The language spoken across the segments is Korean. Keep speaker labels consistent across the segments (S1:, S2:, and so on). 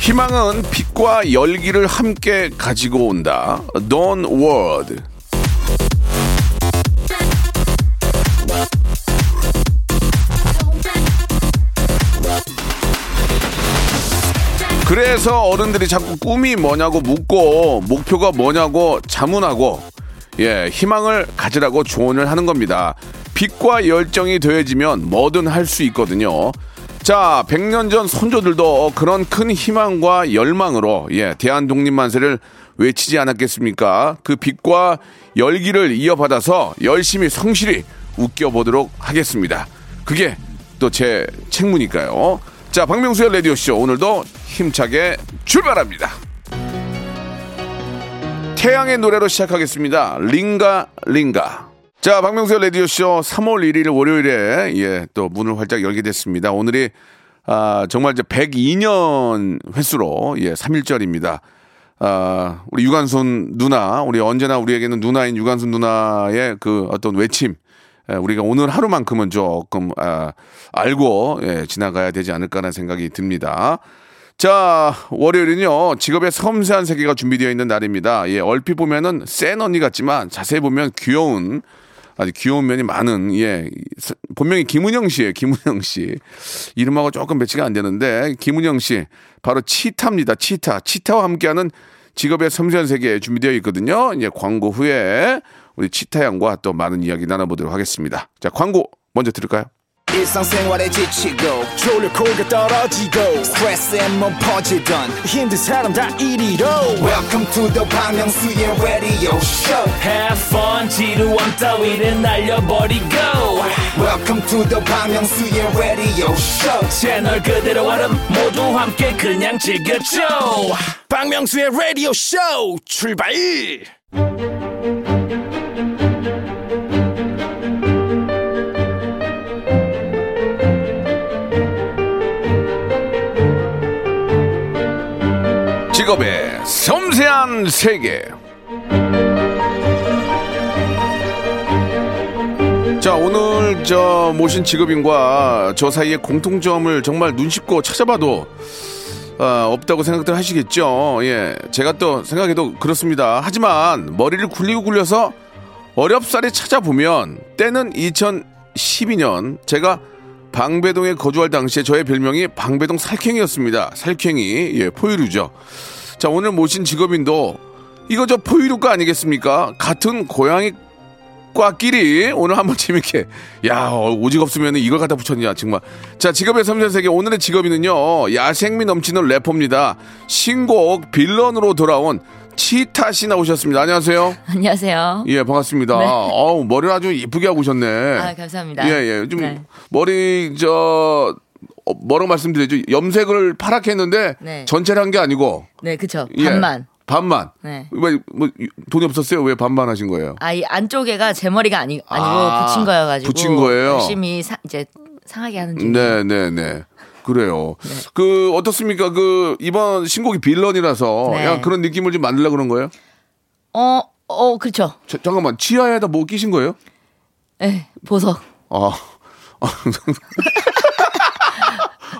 S1: 희망은 빛과 열기를 함께 가지고 온다 Dawn World 그래서 어른들이 자꾸 꿈이 뭐냐고 묻고 목표가 뭐냐고 자문하고 예 희망을 가지라고 조언을 하는 겁니다. 빛과 열정이 더해지면 뭐든 할 수 있거든요. 자, 100년 전 선조들도 그런 큰 희망과 열망으로 예 대한 독립 만세를 외치지 않았겠습니까? 그 빛과 열기를 이어받아서 열심히 성실히 웃겨보도록 하겠습니다. 그게 또 제 책무니까요. 자, 박명수의 라디오쇼. 오늘도 힘차게 출발합니다. 태양의 노래로 시작하겠습니다. 링가, 링가. 자, 박명수의 라디오쇼 3월 1일 월요일에, 예, 또 문을 활짝 열게 됐습니다. 오늘이, 아, 정말 이제 102년 횟수로, 예, 3일절입니다. 아, 우리 유관순 누나, 우리 언제나 우리에게는 누나인 유관순 누나의 그 어떤 외침, 예, 우리가 오늘 하루만큼은 조금 아, 알고 예, 지나가야 되지 않을까라는 생각이 듭니다. 자, 월요일은요, 직업의 섬세한 세계가 준비되어 있는 날입니다. 예, 얼핏 보면은 센 언니 같지만 자세히 보면 귀여운, 아주 귀여운 면이 많은, 예, 본명이 김은영 씨예요 김은영 씨. 이름하고 조금 배치가 안 되는데, 김은영 씨. 바로 치타입니다. 치타. 치타와 함께하는 직업의 섬세한 세계 준비되어 있거든요. 이제 광고 후에 우리 치타 양과 또 많은 이야기 나눠보도록 하겠습니다. 자, 광고 먼저 들을까요?
S2: 일상생활에 지치고, 졸려 코가 떨어지고, 스트레스에 몸 퍼지던, 힘든 사람 다 이리로. welcome to the Bang Myung-soo's radio show
S3: Have fun 지루함 따위를 날려버리고
S2: welcome to the Bang Myung-soo's radio show
S3: 채널 그대로 얼음 모두 함께 그냥 즐겨줘
S4: 박명수의 라디오 쇼 출발!
S1: 섬세한 세계. 자, 오늘 저 모신 직업인과 저 사이의 공통점을 정말 눈 씻고 찾아봐도 아, 없다고 생각들 하시겠죠. 예. 제가 또 생각해도 그렇습니다. 하지만 머리를 굴리고 굴려서 어렵사리 찾아보면 때는 2012년 제가 방배동에 거주할 당시에 저의 별명이 방배동 살쾡이였습니다. 살쾡이. 예, 포유류죠. 자, 오늘 모신 직업인도 이거 저 포유류과 아니겠습니까? 같은 고양이 과끼리 오늘 한번 재밌게 야 어, 오직 없으면 이걸 갖다 붙였냐 정말 자 직업의 섬세한 세계 오늘의 직업인은요 야생미 넘치는 래퍼입니다 신곡 빌런으로 돌아온 치타 씨 나오셨습니다 안녕하세요
S5: 안녕하세요.
S1: 예 반갑습니다
S5: 네.
S1: 어우 머리를 아주 이쁘게 하고 오셨네
S5: 아, 감사합니다.
S1: 예 예 좀
S5: 네.
S1: 머리 저 어, 뭐라고 말씀드리죠 염색을 파랗게 했는데
S5: 네.
S1: 전체를 한 게 아니고
S5: 네, 그쵸.
S1: 예,
S5: 반만.
S1: 반만
S5: 네.
S1: 왜 뭐 돈이 없었어요 왜 반반 하신 거예요
S5: 아, 이 안쪽에가 제 머리가 아니, 아니고
S1: 아,
S5: 붙인 거여가지고.
S1: 붙인 거예요?
S5: 열심히 사, 이제 상하게 하는 중.
S1: 네, 네, 네. 그래요.
S5: 네.
S1: 그 어떻습니까? 그 이번 신곡이 빌런이라서
S5: 네.
S1: 약간 그런 느낌을 좀 만들려 그런 거예요?
S5: 어, 어, 그쵸.
S1: 자, 잠깐만 치아에다 뭐 끼신 거예요?
S5: 네, 보석.
S1: 아,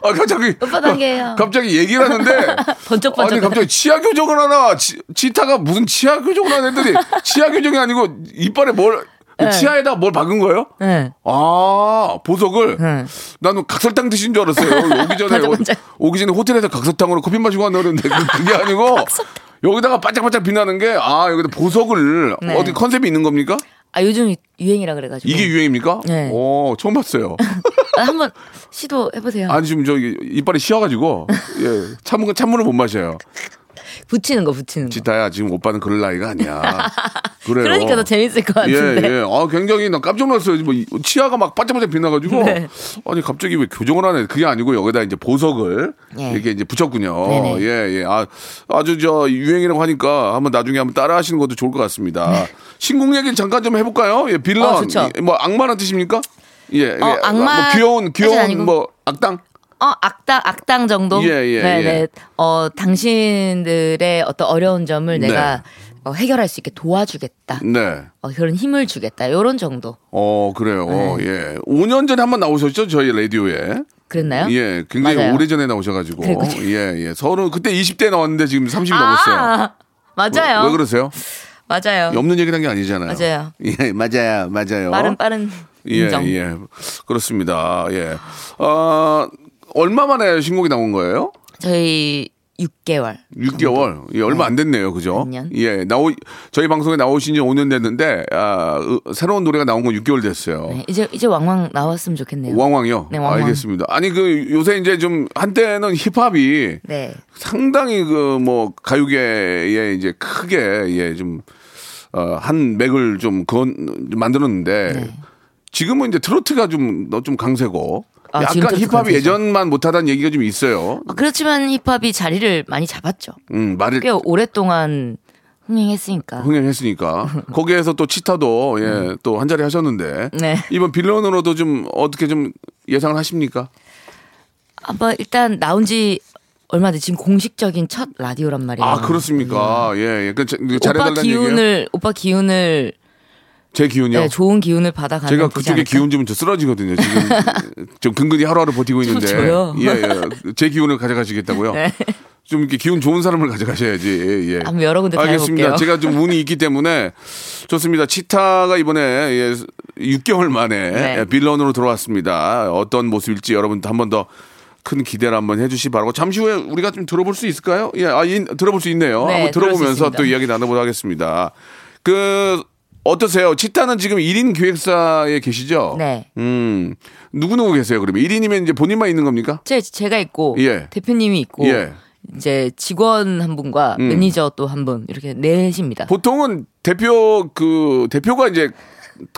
S1: 아 갑자기
S5: 오빠 단계예요.
S1: 갑자기 얘기를 하는데
S5: 번쩍번쩍.
S1: 아니 갑자기 치아 교정을 하나 치, 치타가 무슨 치아 교정을 하나 했더니 치아 교정이 아니고 이빨에 뭘
S5: 네.
S1: 치아에다 뭘 박은 거예요?
S5: 네.
S1: 아 보석을
S5: 네.
S1: 나는 각설탕 드신 줄 알았어요. 오기 전에
S5: 반짝반짝.
S1: 오, 기 전에 호텔에서 각설탕으로 커피 마시고 그- 그게 아니고 여기다가 반짝반짝 빛나는 게 아 여기다 보석을
S5: 네.
S1: 어디 컨셉이 있는 겁니까?
S5: 아, 요즘 유행이라 그래가지고.
S1: 이게 유행입니까?
S5: 네.
S1: 오 처음 봤어요.
S5: 아, 한번 시도해보세요.
S1: 아니 지금 저기 이빨이 씌어가지고 예 찬물 찬물을 못 마셔요.
S5: 붙이는 거 붙이는 거.
S1: 지타야 지금 오빠는 그럴 나이가 아니야. 그래요.
S5: 그러니까 더 재밌을 것 같은데.
S1: 예, 예. 아, 굉장히 나 깜짝 놀랐어요. 뭐 이- 치아가 막 반짝반짝 빛나가지고
S5: 네.
S1: 아니 갑자기 왜 교정을 하네? 그게 아니고 여기다 이제 보석을
S5: 예.
S1: 이렇게 이제 붙였군요.
S5: 네네.
S1: 예, 예. 아, 아주 저 유행이라고 하니까 한번 나중에 한번 따라하시는 것도 좋을 것 같습니다. 신곡 얘기 잠깐 좀 해볼까요? 예, 빌런.
S5: 네. 어.
S1: 뭐 악마란 뜻입니까? 예, 예.
S5: 악마
S1: 뭐 귀여운 귀여운. 뭐 악당.
S5: 어, 악당, 악당 정도?
S1: 예, 예,
S5: 네네.
S1: 예.
S5: 어, 당신들의 어떤 어려운 점을
S1: 네.
S5: 내가 어, 해결할 수 있게 도와주겠다.
S1: 네.
S5: 어, 그런 힘을 주겠다. 요런 정도.
S1: 어, 그래요.
S5: 네.
S1: 예. 5년 전에 한번 나오셨죠? 저희 라디오에.
S5: 그랬나요?
S1: 예, 굉장히
S5: 맞아요.
S1: 오래전에 나오셔가지고.
S5: 그랬군요.
S1: 예, 예. 서로 그때 20대 나왔는데 지금 30이 넘었어요.
S5: 아, 맞아요.
S1: 왜, 왜 그러세요?
S5: 맞아요.
S1: 없는 얘기를 한게 아니잖아요.
S5: 맞아요.
S1: 예, 맞아요. 맞아요.
S5: 빠른 빠른
S1: 예,
S5: 인정.
S1: 예. 그렇습니다. 예. 어, 얼마 만에 신곡이 나온 거예요?
S5: 저희 6개월.
S1: 6개월. 예, 얼마
S5: 네.
S1: 안 됐네요. 그죠? 예. 나오, 저희 방송에 나오신 지 5년 됐는데, 아, 으, 새로운 노래가 나온 건 6개월 됐어요.
S5: 네, 이제 이제 왕왕 나왔으면 좋겠네요.
S1: 왕왕이요?
S5: 네, 왕왕.
S1: 알겠습니다. 아니, 그, 요새 이제 좀, 한때는 힙합이
S5: 네.
S1: 상당히 그 뭐 가요계에 이제 크게 예 좀 어, 한 맥을 좀 그건 만들었는데
S5: 네.
S1: 지금은 이제 트로트가 좀너좀 강세고
S5: 아,
S1: 약간 힙합이. 예전만 못하다는 얘기가 좀 있어요.
S5: 어, 그렇지만 힙합이 자리를 많이 잡았죠.
S1: 음 말을
S5: 꽤 오랫동안 흥행했으니까.
S1: 흥행했으니까 거기에서 또 치타도 예또한 자리 하셨는데
S5: 네.
S1: 이번 빌런으로도 좀 어떻게 좀 예상을 하십니까?
S5: 한번 일단 나온 지 얼마 돼 지금 공식적인 첫 라디오란 말이에요.
S1: 아 그렇습니까? 예, 예. 그 자- 그
S5: 오빠
S1: 잘해달라는 얘기예요.
S5: 기운을 오빠 기운을
S1: 제 기운요.
S5: 네, 좋은 기운을 받아가면
S1: 제가 그쪽에? 기운 좀 쓰러지거든요. 지금 좀 근근히 하루하루 버티고 있는데. 예, 예. 제 기운을 가져가시겠다고요?
S5: 네.
S1: 좀 이렇게 기운 좋은 사람을 가져가셔야지. 예, 예.
S5: 한번 여러 군데
S1: 알겠습니다. 제가 좀 운이 있기 때문에 좋습니다. 치타가 이번에 예, 6개월 만에
S5: 네.
S1: 예, 빌런으로 들어왔습니다. 어떤 모습일지 여러분 한번 더 큰 기대를 한번 해주시 기 바라고 잠시 후에 우리가 좀 들어볼 수 있을까요? 예, 아, 인- 들어볼 수 있네요.
S5: 네,
S1: 한번 들어보면서. 또 이야기 나눠보도록 하겠습니다. 그 어떠세요? 치타는 지금 1인 기획사에 계시죠?
S5: 네.
S1: 음, 누구누구 계세요, 그러면? 1인이면 이제 본인만 있는 겁니까?
S5: 제 제가 있고
S1: 예.
S5: 대표님이 있고
S1: 예.
S5: 이제 직원 한 분과
S1: 음.
S5: 매니저 또 한 분 이렇게 넷입니다.
S1: 보통은 대표, 그, 대표가 이제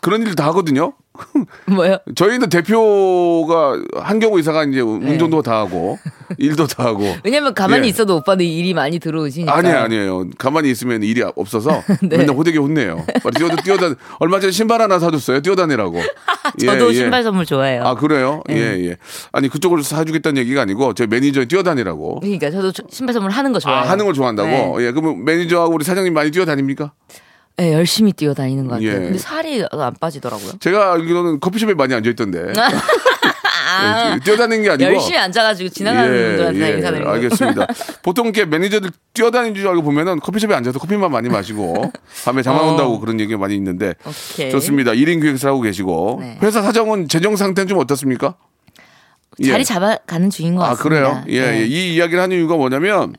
S1: 그런 일을 다 하거든요.
S5: 뭐요?
S1: 저희는 대표가 한경호 이사가 이제 운전도 다 하고, 일도 다 하고.
S5: 왜냐면 가만히
S1: 예.
S5: 있어도 오빠는 일이 많이 들어오시니까.
S1: 아니에요, 아니에요. 가만히 있으면 일이 없어서
S5: 네.
S1: 맨날 호되게 혼내요. 뛰어다, 뛰어다, 얼마 전에 신발 하나 사줬어요. 뛰어다니라고.
S5: 저도
S1: 예, 예.
S5: 신발 선물 좋아해요.
S1: 아, 그래요?
S5: 네.
S1: 예, 예. 아니, 그쪽을 사주겠다는 얘기가 아니고, 저 매니저에 뛰어다니라고.
S5: 그러니까 저도 저- 신발 선물 하는 거 좋아해요.
S1: 아, 하는 걸 좋아한다고?
S5: 네.
S1: 예, 그러면 매니저하고 우리 사장님 많이 뛰어다닙니까?
S5: 네, 열심히 뛰어다니는 것 같아요.
S1: 예.
S5: 근데 살이 안 빠지더라고요.
S1: 제가 알기로는 커피숍에 많이 앉아있던데.
S5: 아,
S1: 예, 뛰어다니는 게 아니고.
S5: 열심히 앉아가지고 지나가는 분들한테 인사드리는 거.
S1: 알겠습니다. 보통 이렇게 매니저들 뛰어다니는 줄 알고 보면은 커피숍에 앉아서 커피만 많이 마시고 밤에 잠안
S5: 어.
S1: 온다고 그런 얘기가 많이 있는데
S5: 오케이.
S1: 좋습니다. 1인 기획사 하고 계시고
S5: 네.
S1: 회사 사정은 재정 상태는 좀 어떻습니까?
S5: 자리
S1: 예.
S5: 잡아가는 중인
S1: 것아
S5: 같습니다.
S1: 그래요? 예,
S5: 네.
S1: 예. 이 이야기를 하는 이유가 뭐냐면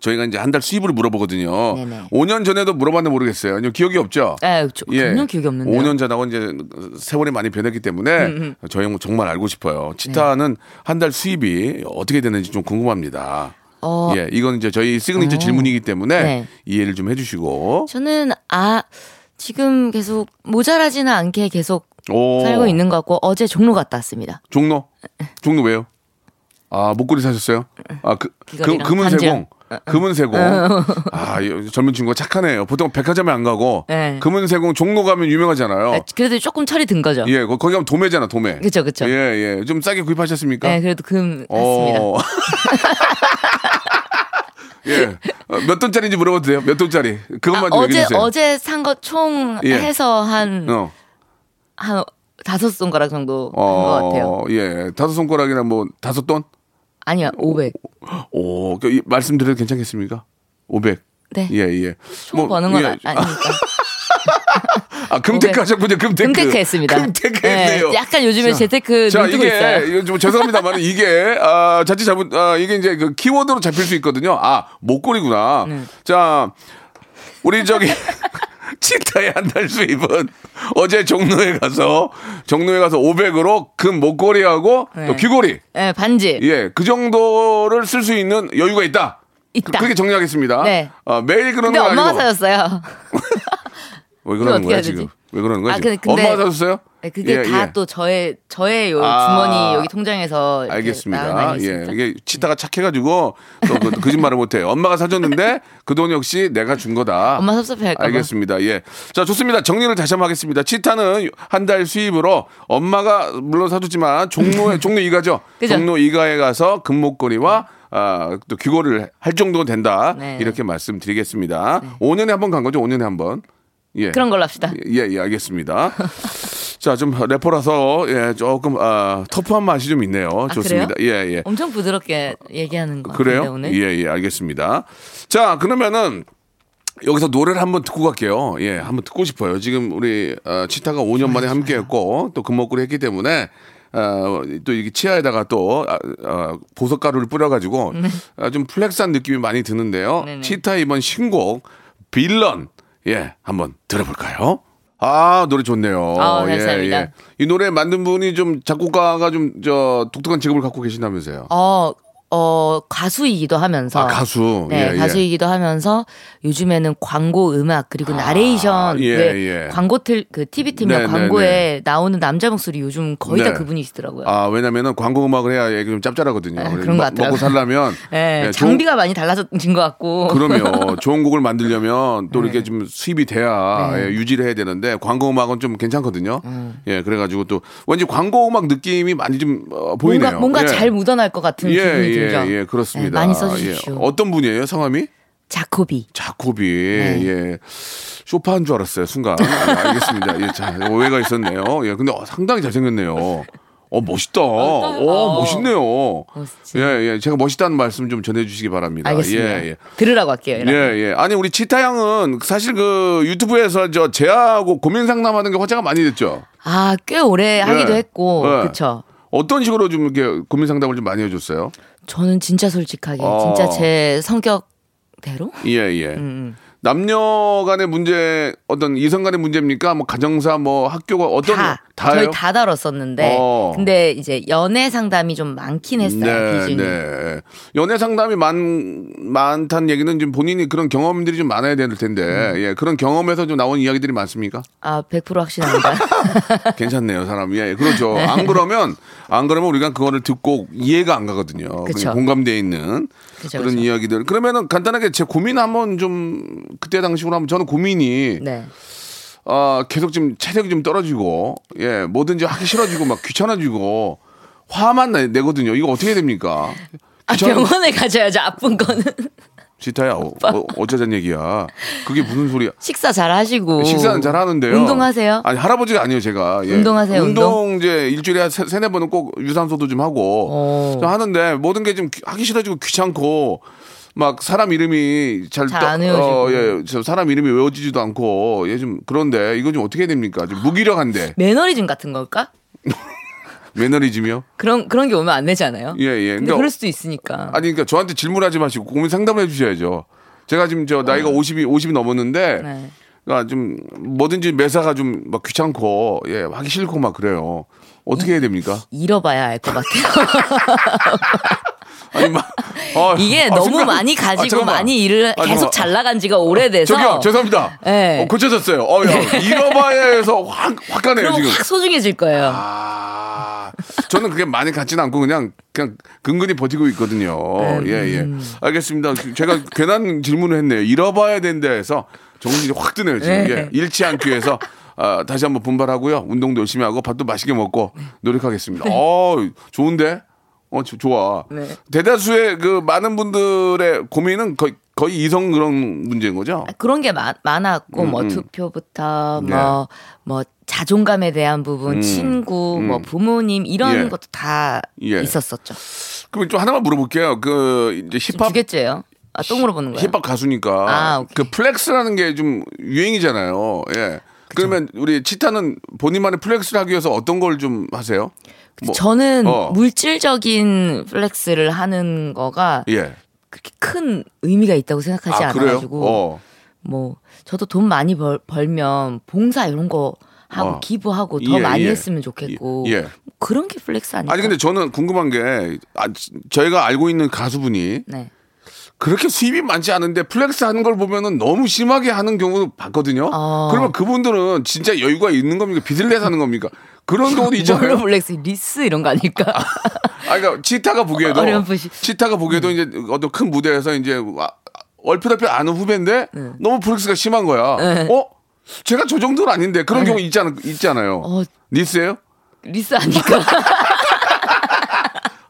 S1: 저희가 이제 한 달 수입을 물어보거든요.
S5: 네네.
S1: 5년 전에도 물어봤는데 모르겠어요. 기억이 없죠.
S5: 에, 저, 전혀 기억이 없는데요.
S1: 5년 전하고 이제 세월이 많이 변했기 때문에
S5: 음,
S1: 저희 정말 알고 싶어요. 치타는 한달 수입이 어떻게 되는지 좀 궁금합니다.
S5: 어,
S1: 예, 이건 이제 저희 시그니처
S5: 어.
S1: 질문이기 때문에
S5: 네.
S1: 이해를 좀 해주시고.
S5: 저는 아 지금 계속 모자라지는 않게 계속
S1: 오,
S5: 살고 있는 것 같고 어제 종로 갔다 왔습니다.
S1: 종로? 종로 왜요? 아 목걸이 사셨어요? 아 그, 그
S5: 귀걸이랑
S1: 금은 세공. 금은세공. 아이 젊은 친구가 착하네요. 보통 백화점에 안 가고
S5: 네.
S1: 금은세공 종로 가면 유명하잖아요.
S5: 아, 그래도 조금 철이 든 거죠.
S1: 어. 예, 거- 거기 가면 도매잖아, 도매.
S5: 그쵸, 그쵸.
S1: 예, 예. 좀 싸게 구입하셨습니까?
S5: 네, 그래도 금.
S1: 어. 예. 어, 몇 돈짜리인지 물어봐도 돼요? 몇 돈짜리?
S5: 아,
S1: 그것만 좀
S5: 어제
S1: 얘기해 주세요.
S5: 어제 산 거총
S1: 예.
S5: 해서 한한
S1: 어.
S5: 다섯 손가락 정도 한것 같아요.
S1: 어, 예. 다섯 손가락이나 뭐 다섯 돈?
S5: 아니요, 500.
S1: 오, 그, 이- 말씀드려도 괜찮겠습니까? 500.
S5: 네.
S1: 예, 예.
S5: 총 버는 건
S1: 예.
S5: 아- 아니니까.
S1: 아, 금테크
S5: 500.
S1: 하셨군요. 금테크.
S5: 금테크 했습니다.
S1: 금테크
S5: 네,
S1: 했네요.
S5: 약간 요즘에 재테크
S1: 자,
S5: 눈 뜨고
S1: 이게,
S5: 있어요.
S1: 이거 좀 죄송합니다만, 이게, 아, 자칫 잘못, 아, 이게 이제 그 키워드로 잡힐 수 있거든요. 아, 목걸이구나.
S5: 네.
S1: 자, 우리 저기, 치타의 한 달 수입은 어제 종로에 가서, 종로에 가서 500으로 금 목걸이하고 또
S5: 네.
S1: 귀걸이.
S5: 네, 반지.
S1: 예, 그 정도를 쓸 수 있는 여유가 있다.
S5: 있다.
S1: 그렇게 정리하겠습니다.
S5: 네.
S1: 어, 매일
S5: 근데
S1: 거
S5: 엄마가
S1: 아니고
S5: 사줬어요.
S1: 왜 그러는 거야 지금? 왜 그러는 거야
S5: 아,
S1: 지금?
S5: 근데- 근데-
S1: 엄마가 사줬어요?
S5: 네, 그게
S1: 예,
S5: 다
S1: 예.
S5: 또 저의 저의 요
S1: 아,
S5: 주머니 여기 통장에서
S1: 알겠습니다. 예? 이게 치다가 착해가지고 또 그, 거짓말을 못해요. 엄마가 사줬는데 그 돈 역시 내가 준 거다.
S5: 엄마 섭섭해할까 봐.
S1: 알겠습니다. 예. 자, 좋습니다. 정리를 다시 한번 하겠습니다. 치타는 한 달 수입으로 엄마가 물론 사줬지만 종로에, 종로 이가죠. 종로 이가에 가서 금목걸이와 아, 또 귀걸이를 할 정도는 된다.
S5: 네.
S1: 이렇게 말씀드리겠습니다. 5년에 한 번 간 거죠? 5년에 한 번. 예.
S5: 그런 걸로 합시다.
S1: 예, 예, 알겠습니다. 자, 좀 래퍼라서 예, 조금 아, 터프한 맛이 좀 있네요.
S5: 아,
S1: 좋습니다.
S5: 그래요?
S1: 예, 예.
S5: 엄청 부드럽게 얘기하는 거
S1: 그래요?
S5: 같은데 오늘.
S1: 예, 예, 알겠습니다. 자, 그러면은 여기서 노래를 한번 듣고 갈게요. 예, 한번 듣고 싶어요. 지금 우리 어, 치타가 5년 만에 함께 했고 또 금목걸이 했기 때문에 어, 또 이게 치아에다가 또 아, 어, 보석 가루를 뿌려가지고 아, 좀 플렉스한 느낌이 많이 드는데요.
S5: 네. 네네.
S1: 치타 이번 신곡 빌런 예 한번 들어볼까요? 아 노래 좋네요.
S5: 아, 감사합니다.
S1: 이 노래 만든 분이 좀 작곡가가 좀 저 독특한 직업을 갖고 계신다면서요?
S5: 어, 어, 가수이기도 하면서.
S1: 아 가수.
S5: 네,
S1: 예, 예.
S5: 가수이기도 하면서 요즘에는 광고 음악 그리고 나레이션
S1: 예,
S5: 왜
S1: 예.
S5: 광고 틀그 TV 팀의
S1: 네, 네,
S5: 광고에
S1: 네.
S5: 나오는 남자 목소리 요즘 거의 다
S1: 네.
S5: 그분이시더라고요.
S1: 아 왜냐면은 광고 음악을 해야 얘기 좀 짭짤하거든요.
S5: 아, 그런 것
S1: 먹- 먹고
S5: 같더라고요.
S1: 살려면
S5: 네,
S1: 예,
S5: 장비가 많이 달라진 것 같고.
S1: 좋은, 그러면 좋은 곡을 만들려면 또 이렇게 좀 수입이 돼야
S5: 네.
S1: 예, 유지를 해야 되는데 광고 음악은 좀 괜찮거든요.
S5: 음.
S1: 예, 그래가지고 또 왠지 광고 음악 느낌이 많이 좀 어, 보이네요.
S5: 뭔가 뭔가
S1: 예.
S5: 잘 묻어날 것 같은
S1: 예,
S5: 기분이
S1: 예,
S5: 들죠.
S1: 예, 그렇습니다.
S5: 네, 많이 써주십시오.
S1: 예. 어떤 분이에요, 성함이?
S5: 자코비.
S1: 자코비.
S5: 네.
S1: 예. 쇼파인 줄 알았어요, 순간. 예, 알겠습니다. 예, 자, 오해가 있었네요. 예, 근데 어, 상당히 잘생겼네요. 어, 멋있다. 어, 멋있네요.
S5: 멋있지.
S1: 예, 예. 제가 멋있다는 말씀 좀 전해주시기 바랍니다.
S5: 알겠습니다.
S1: 예, 예.
S5: 들으라고 할게요.
S1: 예,
S5: 이렇게.
S1: 예. 아니, 우리 치타 양은 사실 그 유튜브에서 저 제하고 고민 상담하는 게 화제가 많이 됐죠.
S5: 아, 꽤 오래 하기도
S1: 예.
S5: 했고,
S1: 예.
S5: 그렇죠.
S1: 어떤 식으로 좀 이렇게 고민 상담을 좀 많이 해줬어요?
S5: 저는 진짜 솔직하게,
S1: 어.
S5: 진짜 제 성격대로.
S1: 예, 예.
S5: 음.
S1: 남녀 간의 문제, 어떤 이성 간의 문제입니까? 뭐 가정사, 뭐 학교가 어떤
S5: 다
S1: 다예요?
S5: 저희 다 다뤘었는데
S1: 어.
S5: 근데 이제 연애 상담이 좀 많긴 했어요 기준이
S1: 네. 연애 상담이 많, 많다는 얘기는 지금 본인이 그런 경험들이 좀 많아야 될 텐데,
S5: 음.
S1: 예, 그런 경험에서 좀 나온 이야기들이 많습니까?
S5: 아 100% 확신합니다
S1: 괜찮네요, 사람이. 예, 그렇죠. 안 그러면, 안 그러면 우리가 그거를 듣고 이해가 안 가거든요. 공감되어 있는
S5: 그쵸,
S1: 그런
S5: 그쵸.
S1: 이야기들. 그러면은 간단하게 제 고민 한번 좀, 그때 당시로 하면 저는 고민이,
S5: 네
S1: 아, 계속 좀 체력이 좀 떨어지고, 예, 뭐든지 하기 싫어지고 막 귀찮아지고, 화만 내, 내거든요. 이거 어떻게 해야 됩니까?
S5: 아, 병원에 가셔야죠 아픈 거는
S1: 지타야, 어, 어, 어 쩌자는 얘기야. 그게 무슨 소리야.
S5: 식사 잘 하시고
S1: 식사는 잘 하는데요.
S5: 운동하세요
S1: 아니, 할아버지가 아니에요, 제가. 예.
S5: 운동하세요,
S1: 운동 이제 일주일에 한 세, 세네 번은 꼭 유산소도 좀 하고
S5: 어.
S1: 좀 하는데 모든 게 좀 하기 싫어지고 귀찮고 막 사람 이름이 잘, 잘떠-
S5: 안 외워지고.
S1: 어, 예, 저 사람 이름이 외워지지도 않고 예, 좀 그런데 이거 좀 어떻게 해야 됩니까? 좀 무기력한데
S5: 매너리즘 같은 걸까
S1: 매너리즘이요?
S5: 그런 그런 게 오면 안 되잖아요
S1: 예, 예.
S5: 근데
S1: 그러니까
S5: 그럴 수도 있으니까
S1: 아니 그러니까 저한테 질문하지 마시고 고민 상담해 주셔야죠. 제가 지금 저 나이가 50이 50이 넘었는데
S5: 네.
S1: 그러니까 좀 뭐든지 매사가 좀 막 귀찮고 예 하기 싫고 막 그래요. 어떻게 해야 됩니까?
S5: 잃어봐야 알 것 같아요
S1: 아니 막 아,
S5: 이게
S1: 아,
S5: 너무
S1: 순간-
S5: 많이
S1: 아,
S5: 가지고
S1: 잠깐만.
S5: 많이 일을
S1: 아,
S5: 계속. 잘 나간 지가 오래돼서
S1: 저기요 죄송합니다.
S5: 네.
S1: 어, 고쳐졌어요. 어, 야, 잃어봐야 해서 확, 확 가네요 지금.
S5: 확 소중해질 거예요
S1: 아, 저는 그게 많이 같지는 않고 그냥 그냥 근근히 버티고 있거든요.
S5: 음.
S1: 예, 예. 알겠습니다. 제가 괜한 질문을 했네요. 잃어봐야 된다 해서 정신이 확 드네요, 지금.
S5: 네.
S1: 예, 잃지 않기 위해서 아, 다시 한번 분발하고요. 운동도 열심히 하고 밥도 맛있게 먹고 노력하겠습니다. 어, 좋은데? 어, 조- 좋아.
S5: 네.
S1: 대다수의 그 많은 분들의 고민은 거의, 거의 이성 그런 문제인 거죠?
S5: 그런 게 마- 많았고
S1: 음,
S5: 뭐
S1: 음.
S5: 투표부터
S1: 네.
S5: 뭐뭐 자존감에 대한 부분,
S1: 음,
S5: 친구, 뭐
S1: 음.
S5: 부모님 이런
S1: 예.
S5: 것도 다
S1: 예.
S5: 있었었죠.
S1: 그럼 좀 하나만 물어볼게요. 그 이제 힙합
S5: 주겠제요. 아, 또 물어보는 거예요.
S1: 힙합 가수니까
S5: 아, 오케이.
S1: 그 flex라는 게 좀 유행이잖아요. 예. 그러면 우리 치타는 본인만의 flex를 하기 위해서 어떤 걸 좀 하세요? 뭐,
S5: 저는
S1: 어.
S5: 물질적인 flex를 하는 거가
S1: 예.
S5: 그렇게 큰 의미가 있다고 생각하지
S1: 아?
S5: 않아가지고
S1: 어.
S5: 뭐 저도 돈 많이 벌, 벌면 봉사 이런 거 하고
S1: 어.
S5: 기부하고 더
S1: 예,
S5: 많이
S1: 예.
S5: 했으면 좋겠고
S1: 예.
S5: 그런 게 flex 아닐까?
S1: 아니 근데 저는 궁금한 게 아, 저희가 알고 있는 가수분이
S5: 네.
S1: 그렇게 수입이 많지 않은데 flex 하는 걸 보면은 너무 심하게 하는 경우도 봤거든요.
S5: 어.
S1: 그러면 그분들은 진짜 여유가 있는 겁니까? 빚을 내서 하는 겁니까? 그런 경우도 있잖아요.
S5: 롤렉스 리스 이런 거 아닐까?
S1: 아, 그러니까 치타가 보기에도
S5: 어렴풋이.
S1: 치타가 보기에도 이제 어떤 큰 무대에서 이제 와- 얼핏 얼핏 아는 후배인데 너무 flex가 심한 거야.
S5: 네.
S1: 어? 제가 저 정도는 아닌데 그런 경우 있잖아, 있잖아요.
S5: 어.
S1: 리스예요?
S5: 리스 아닐까?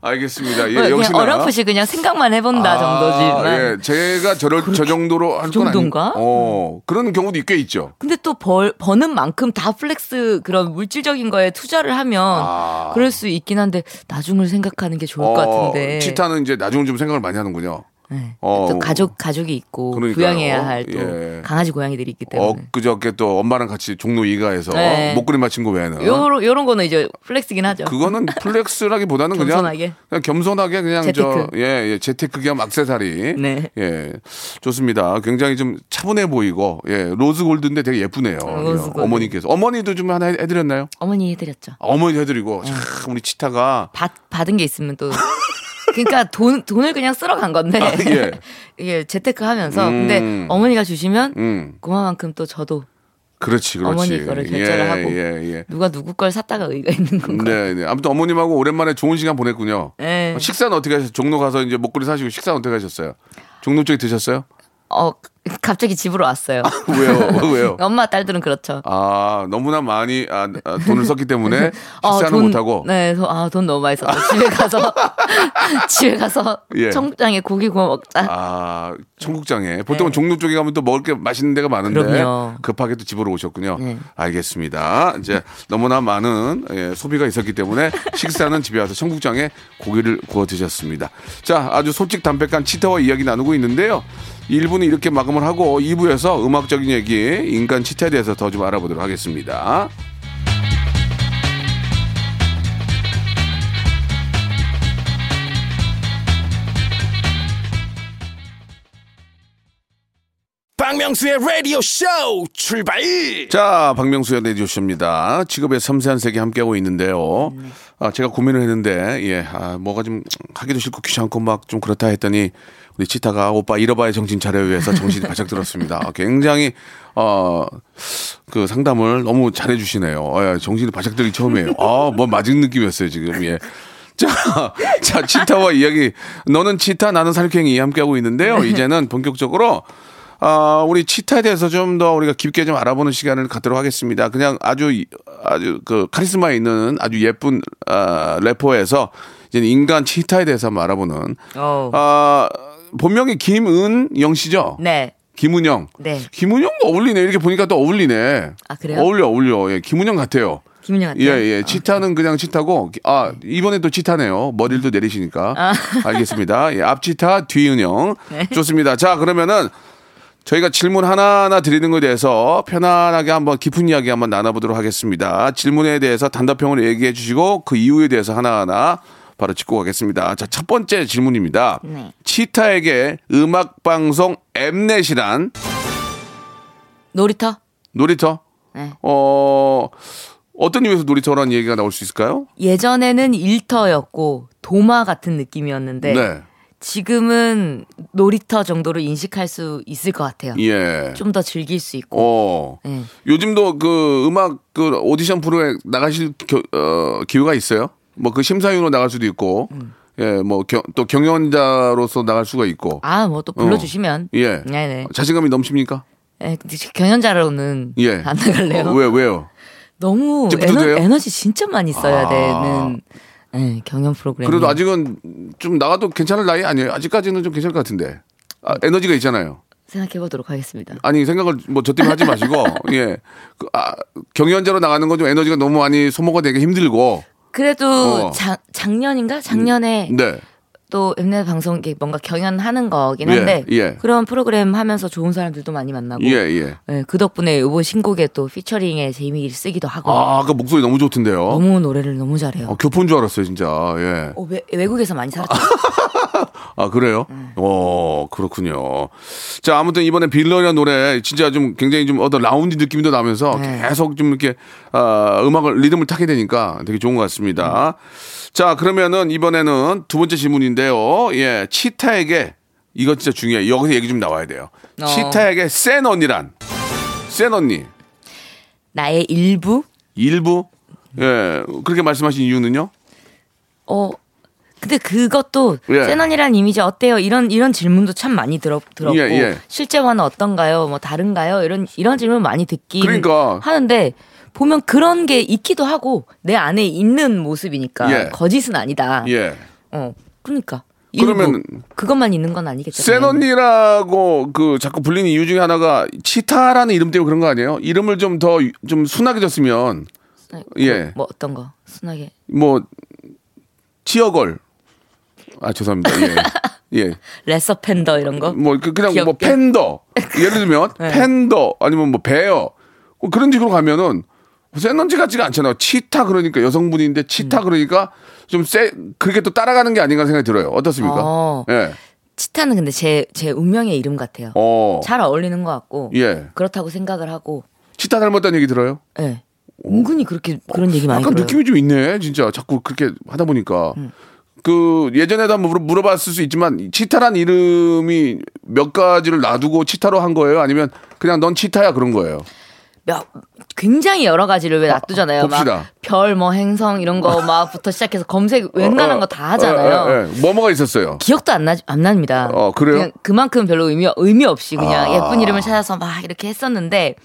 S1: 알겠습니다. 예,
S5: 그냥
S1: 역시나
S5: 어렴풋이 그냥 생각만 해본다
S1: 아,
S5: 정도지만.
S1: 예, 제가 저럴 저 정도로 할건 아닌.
S5: 정도인가?
S1: 어, 그런 경우도 꽤 있죠.
S5: 근데 또 벌, 버는 만큼 다 flex 그런 물질적인 거에 투자를 하면
S1: 아.
S5: 그럴 수 있긴 한데 나중을 생각하는 게 좋을 것 같은데.
S1: 치타는 이제 나중을 좀 생각을 많이 하는군요.
S5: 네.
S1: 어.
S5: 또 가족 가족이 있고
S1: 그러니까요.
S5: 부양해야 할또
S1: 예.
S5: 강아지 고양이들이 있기 때문에.
S1: 엊그저께 또 엄마랑 같이 종로 이가에서
S5: 네.
S1: 목걸이 맞춘 거 외에는
S5: 요런 요런 거는 이제 flex긴 하죠.
S1: 그거는 flex라기보다는 그냥
S5: 겸손하게.
S1: 그냥 겸손하게 그냥 저
S5: 재테크.
S1: 예, 예 재테크 겸 악세사리.
S5: 네.
S1: 예. 좋습니다. 굉장히 좀 차분해 보이고 예, rose gold인데 되게 예쁘네요.
S5: rose gold.
S1: 어머니께서 어머니도 좀 하나 해- 해드렸나요?
S5: 어머니 해 드렸죠.
S1: 어머니 해 드리고
S5: 네.
S1: 참 우리 치타가
S5: 받 받은 게 있으면 또 그러니까 돈 돈을 그냥 쓸어 간 건데
S1: 아, 예.
S5: 이게 재테크 하면서
S1: 음.
S5: 근데 어머니가 주시면
S1: 음
S5: 그만큼 또 저도
S1: 그렇지 그렇지
S5: 어머니 거를 결제를
S1: 예,
S5: 하고.
S1: 예, 예.
S5: 누가 누구 걸 샀다가 의가 있는 건가?
S1: 네, 네. 아무튼 어머님하고 오랜만에 좋은 시간 보냈군요.
S5: 네.
S1: 어, 식사는 어떻게 하셨어요? 종로 가서 이제 목걸이 사시고 식사는 어떻게 하셨어요? 종로 쪽에 드셨어요?
S5: 어 갑자기 집으로 왔어요.
S1: 왜요? 왜요?
S5: 엄마 딸들은 그렇죠.
S1: 아 너무나 많이 아, 아, 돈을 썼기 때문에
S5: 어,
S1: 식사는
S5: 돈-
S1: 못하고
S5: 네, 돈- 아, 돈 너무 많이 썼어. 집에 가서 집에 가서
S1: 예.
S5: 청국장에 고기 구워 먹자.
S1: 아 청국장에 보통은 종로 쪽에 가면 또 먹을 게 맛있는 데가 많은데
S5: 네. 그럼요.
S1: 급하게 또 집으로 오셨군요.
S5: 네.
S1: 알겠습니다. 이제 너무나 많은 예, 소비가 있었기 때문에 식사는 집에 와서 청국장에 고기를 구워 드셨습니다. 자 아주 솔직 담백한 치타와 이야기 나누고 있는데요. 1부는 이렇게 마감 을 하고 2부에서 음악적인 얘기 인간 치타에 대해서 더 좀 알아보도록 하겠습니다.
S4: 박명수의 라디오 쇼 출발
S1: 자, 박명수의 레디오 쇼입니다. 직업의 섬세한 세계 함께하고 있는데요. 아, 제가 고민을 했는데, 예, 아, 뭐가 좀 하기도 싫고 귀찮고 막 좀 그렇다 했더니 우리 치타가 오빠 잃어봐야 정신 차려요 해서 정신이 바짝 들었습니다. 아, 굉장히, 어, 그 상담을 너무 잘해 주시네요. 어, 예, 정신이 바짝 들기 처음이에요. 아, 뭐 맞은 느낌이었어요, 지금. 예. 자, 자, 치타와 이야기. 너는 치타, 나는 살쾡이 함께하고 있는데요. 이제는 본격적으로 아, 우리 치타에 대해서 좀 더 우리가 깊게 좀 알아보는 시간을 갖도록 하겠습니다. 그냥 아주, 이- 아주 그 카리스마 있는 아주 예쁜, 아, 래퍼에서 이제 인간 치타에 대해서 한번 알아보는.
S5: 어.
S1: 아, 본명이 김은영 씨죠?
S5: 네.
S1: 김은영.
S5: 네.
S1: 김은영 어울리네. 이렇게 보니까 또 어울리네.
S5: 아, 그래요?
S1: 어울려, 어울려. 예, 김은영 같아요.
S5: 김은영 같아요.
S1: 예, 예. 치타는 그냥 치타고, 아, 이번에 또 치타네요. 머리를 또 내리시니까.
S5: 아.
S1: 알겠습니다. 예, 앞치타, 뒤은영.
S5: 네.
S1: 좋습니다. 자, 그러면은 저희가 질문 하나하나 드리는 것에 대해서 편안하게 한번 깊은 이야기 한번 나눠보도록 하겠습니다. 질문에 대해서 단답형으로 얘기해 주시고 그 이유에 대해서 하나하나 바로 짚고 가겠습니다. 자, 첫 번째 질문입니다.
S5: 네.
S1: 치타에게 음악방송 엠넷이란
S5: 놀이터?
S1: 놀이터?
S5: 네.
S1: 어, 어떤 이유에서 놀이터라는 얘기가 나올 수 있을까요?
S5: 예전에는 일터였고 도마 같은 느낌이었는데
S1: 네.
S5: 지금은 놀이터 정도로 인식할 수 있을 것 같아요.
S1: 예.
S5: 좀 더 즐길 수 있고.
S1: 어.
S5: 네.
S1: 요즘도 그 음악 그 오디션 프로에 나가실 겨, 어, 기회가 있어요? 뭐 그 심사위원으로 나갈 수도 있고,
S5: 음.
S1: 예, 뭐 또 경연자로서 나갈 수가 있고,
S5: 아, 뭐 또 불러주시면.
S1: 예.
S5: 네네.
S1: 자신감이 넘칩니까?
S5: 예, 경연자로는
S1: 예.
S5: 안 나갈래요.
S1: 어, 왜 왜요?
S5: 너무? 에너, 에너 지 진짜 많이 써야
S1: 아.
S5: 되는 예, 경연 프로그램.
S1: 그래도 아직은 좀 나가도 괜찮을 나이 아니에요? 아직까지는 좀 괜찮을 것 같은데. 아, 에너지가 있잖아요.
S5: 생각해 보도록 하겠습니다.
S1: 아니 생각을 뭐 저 때문에 하지 마시고 예 그, 아, 경연자로 나가는 건 좀 에너지가 너무 많이 소모가 되기 힘들고
S5: 그래도
S1: 어.
S5: 작, 작년인가 작년에 네또 엠넷 방송 이게 뭔가 경연하는 거긴
S1: 예,
S5: 한데
S1: 예.
S5: 그런 프로그램 하면서 좋은 사람들도 많이 만나고
S1: 예, 예.
S5: 예, 그 덕분에 이번 신곡에 또 피처링에 재미를 쓰기도 하고
S1: 아, 아까 목소리 너무 좋던데요.
S5: 너무 노래를 너무 잘해요.
S1: 어, 교포인 줄 알았어요, 진짜. 예.
S5: 어, 외, 외국에서 많이 살았죠.
S1: 아, 그래요?
S5: 음.
S1: 어, 그렇군요. 자, 아무튼 이번에 빌런이라는 노래 진짜 좀 굉장히 좀 어떤 라운지 느낌도 나면서
S5: 네.
S1: 계속 좀 이렇게, 아, 음악을, 리듬을 타게 되니까 되게 좋은 것 같습니다. 자, 그러면은 이번에는 두 번째 질문인데요. 예, 치타에게 이거 진짜 중요해. 여기서 얘기 좀 나와야 돼요.
S5: 어.
S1: 치타에게 센 언니란 센 언니
S5: 나의 일부?
S1: 일부 예 그렇게 말씀하신 이유는요?
S5: 어. 근데 그것도
S1: 예.
S5: 세넌이라는 이미지 어때요? 이런 이런 질문도 참 많이 들어 들었고
S1: 예, 예.
S5: 실제와는 어떤가요? 뭐 다른가요? 이런 이런 질문 많이 듣긴
S1: 그러니까.
S5: 하는데 보면 그런 게 있기도 하고 내 안에 있는 모습이니까
S1: 예.
S5: 거짓은 아니다.
S1: 예.
S5: 어. 그러니까
S1: 그러면
S5: 일부. 그것만 있는 건 아니겠죠.
S1: 센
S5: 당연히.
S1: 언니라고 그 자꾸 불리는 이유 중에 하나가 치타라는 이름 때문에 그런 거 아니에요? 이름을 좀 더좀 순하게 줬으면 예.
S5: 뭐 어떤 거 순하게
S1: 뭐 치어걸 아 죄송합니다. 예. 예.
S5: 레서 팬더 이런 거.
S1: 뭐 그- 그냥 뭐
S5: 귀엽게.
S1: 팬더 예를 들면
S5: 네.
S1: 팬더 아니면 뭐 베어 뭐 그런 식으로 가면은 센넌지 같지가 않잖아요. 치타 그러니까 여성분인데 치타
S5: 음.
S1: 그러니까 좀 세 그렇게 또 따라가는 게 아닌가 생각이 들어요. 어떻습니까?
S5: 어.
S1: 예.
S5: 치타는 근데 제 제 운명의 이름 같아요.
S1: 어.
S5: 잘 어울리는 것 같고
S1: 예.
S5: 그렇다고 생각을 하고
S1: 치타 닮았다는 얘기 들어요?
S5: 예. 은근히 그렇게 그런 얘기 많이
S1: 약간
S5: 들어요.
S1: 느낌이 좀 있네. 진짜 자꾸 그렇게 하다 보니까.
S5: 음.
S1: 그 예전에도 한번 물어, 물어봤을 수 있지만 치타란 이름이 몇 가지를 놔두고 치타로 한 거예요? 아니면 그냥 넌 치타야 그런 거예요?
S5: 몇, 굉장히 여러 가지를 왜 놔두잖아요. 막 별 뭐 행성 이런 거 막부터 시작해서 검색 웬만한 거 다 하잖아요.
S1: 어, 어, 어, 어. 뭐뭐가 있었어요?
S5: 기억도 안, 나, 안 납니다.
S1: 어, 그래요?
S5: 그냥 그만큼 별로 의미, 의미 없이 그냥
S1: 아.
S5: 예쁜 이름을 찾아서 막 이렇게 했었는데